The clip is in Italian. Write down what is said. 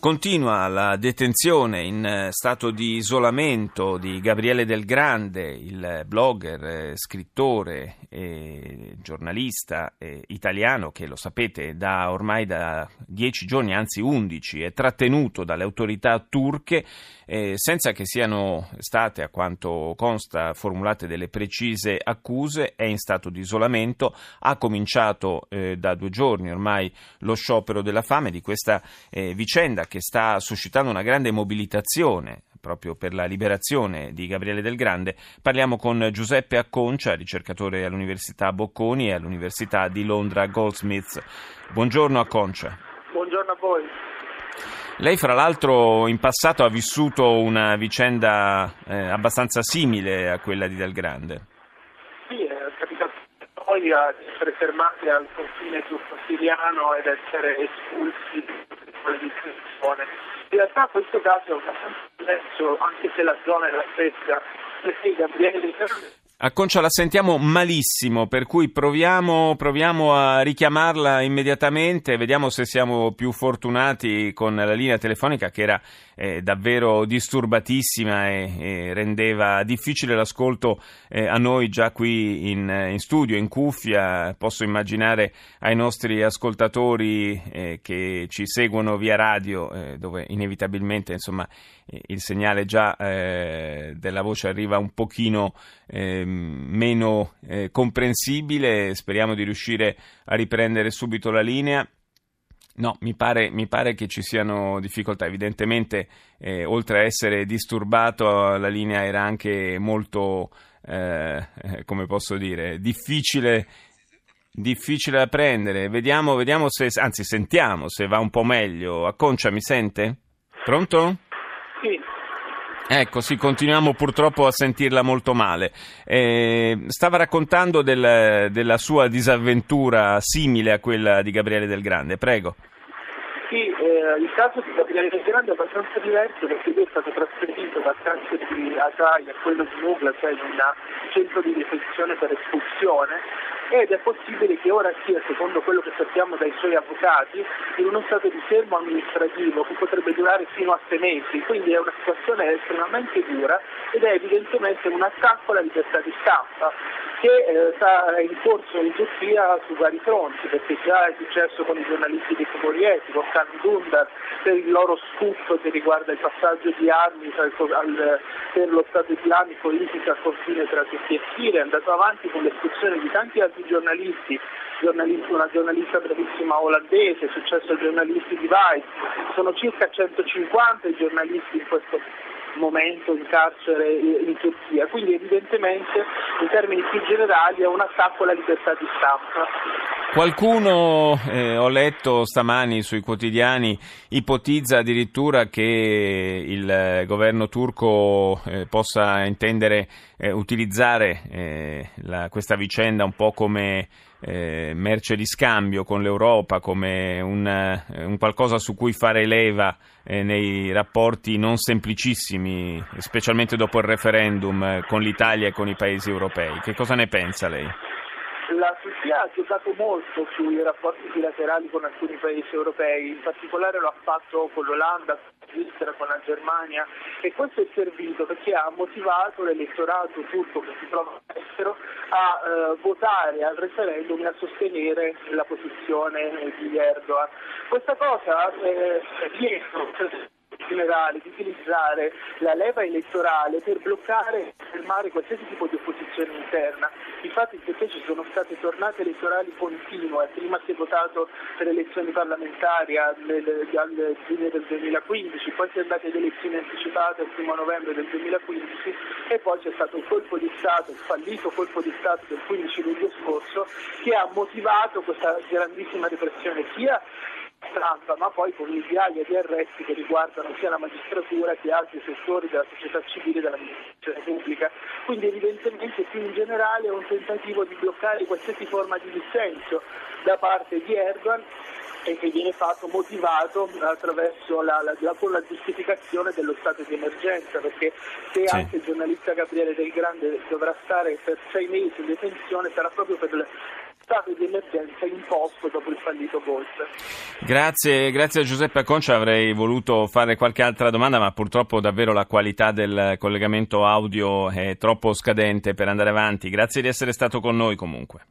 Continua la detenzione in eh, stato di isolamento di Gabriele Del Grande, il blogger, eh, scrittore e giornalista eh, italiano che lo sapete da ormai da dieci giorni, anzi undici, è trattenuto dalle autorità turche senza che siano state, a quanto consta, formulate delle precise accuse, è in stato di isolamento, ha cominciato da due giorni ormai lo sciopero della fame di questa vicenda che sta suscitando una grande mobilitazione proprio per la liberazione di Gabriele Del Grande, parliamo con Giuseppe Acconcia, ricercatore all'Università Bocconi e all'Università di Londra Goldsmiths. Buongiorno Acconcia. Buongiorno a voi. Lei fra l'altro in passato ha vissuto una vicenda eh, abbastanza simile a quella di Del Grande. Sì, è capitato poi a essere fermati al confine turco-siriano ed essere espulsi di. In realtà questo caso è abbastanza diverso, anche se la zona la stessa, perché Gabriele a Concia la sentiamo malissimo, per cui proviamo, proviamo, a richiamarla immediatamente, vediamo se siamo più fortunati con la linea telefonica che era eh, davvero disturbatissima e, e, rendeva difficile l'ascolto eh, a noi già qui in, in, studio, in cuffia. Posso immaginare ai nostri ascoltatori eh, che ci seguono via radio, eh, dove inevitabilmente insomma, il segnale già eh, della voce arriva un pochino eh, meno eh, comprensibile, speriamo di riuscire a riprendere subito la linea. No, mi pare, mi pare, che ci siano difficoltà. Evidentemente, eh, oltre a essere disturbato, la linea era anche molto, eh, come posso dire, difficile, difficile da prendere. Vediamo, vediamo se, anzi, sentiamo se va un po' meglio. Acconcia, mi sente? Pronto? Ecco, sì, continuiamo purtroppo a sentirla molto male. Eh, stava raccontando del, della sua disavventura simile a quella di Gabriele Del Grande, prego. Sì, eh, il caso di Gabriele Grande è abbastanza diverso perché lui è stato trasferito dal carcere di Asai a quello di Nugla, cioè in un centro di detenzione per espulsione ed è possibile che ora sia, secondo quello che sappiamo dai suoi avvocati, in uno stato di fermo amministrativo che potrebbe durare fino a sei mesi, quindi è una situazione estremamente dura ed è evidentemente un attacco alla libertà di stampa che eh, sta in corso in Turchia su vari fronti, perché già è successo con i giornalisti di Coporieti, con Kan Dundar, per il loro scoop che riguarda il passaggio di armi al, al, per lo Stato islamico ISIS al confine tra Turchia e Siria, è andato avanti con l'espulsione di tanti altri giornalisti, una giornalista bravissima olandese, è successo ai giornalisti di Vice, sono circa 150 i giornalisti in questo momento in carcere in Turchia, quindi evidentemente in termini più generali è un attacco alla libertà di stampa. Qualcuno, eh, ho letto stamani sui quotidiani, ipotizza addirittura che il governo turco eh, possa intendere eh, utilizzare eh, la, questa vicenda un po' come eh, merce di scambio con l'Europa, come un, eh, un qualcosa su cui fare leva eh, nei rapporti non semplicissimi, specialmente dopo il referendum eh, con l'Italia e con i paesi europei. Che cosa ne pensa lei? La Turchia ha giocato molto sui rapporti bilaterali con alcuni paesi europei, in particolare lo ha fatto con l'Olanda, con la Svizzera, con la Germania e questo è servito perché ha motivato l'elettorato turco che si trova all'estero a eh, votare al referendum e a sostenere la posizione di Erdogan. Questa cosa eh, dietro generale di utilizzare la leva elettorale per bloccare e fermare qualsiasi tipo di opposizione interna. Infatti perché ci sono state tornate elettorali continue, prima si è votato per elezioni parlamentari al fine del 2015, poi si è andati ad elezioni anticipate il primo novembre del 2015 e poi c'è stato un colpo di Stato, il fallito colpo di Stato del 15 luglio scorso che ha motivato questa grandissima repressione sia stampa, ma poi con migliaia di arresti che riguardano sia la magistratura che altri settori della società civile e dell'amministrazione pubblica. Quindi evidentemente più in generale è un tentativo di bloccare qualsiasi forma di dissenso da parte di Erdogan e che viene fatto motivato attraverso la, la, la, con la giustificazione dello stato di emergenza, perché se sì. anche il giornalista Gabriele Del Grande dovrà stare per sei mesi in detenzione sarà proprio per stato di emergenza imposto dopo il fallito Golf. Grazie, grazie a Giuseppe Acconcia, avrei voluto fare qualche altra domanda, ma purtroppo davvero la qualità del collegamento audio è troppo scadente per andare avanti. Grazie di essere stato con noi comunque.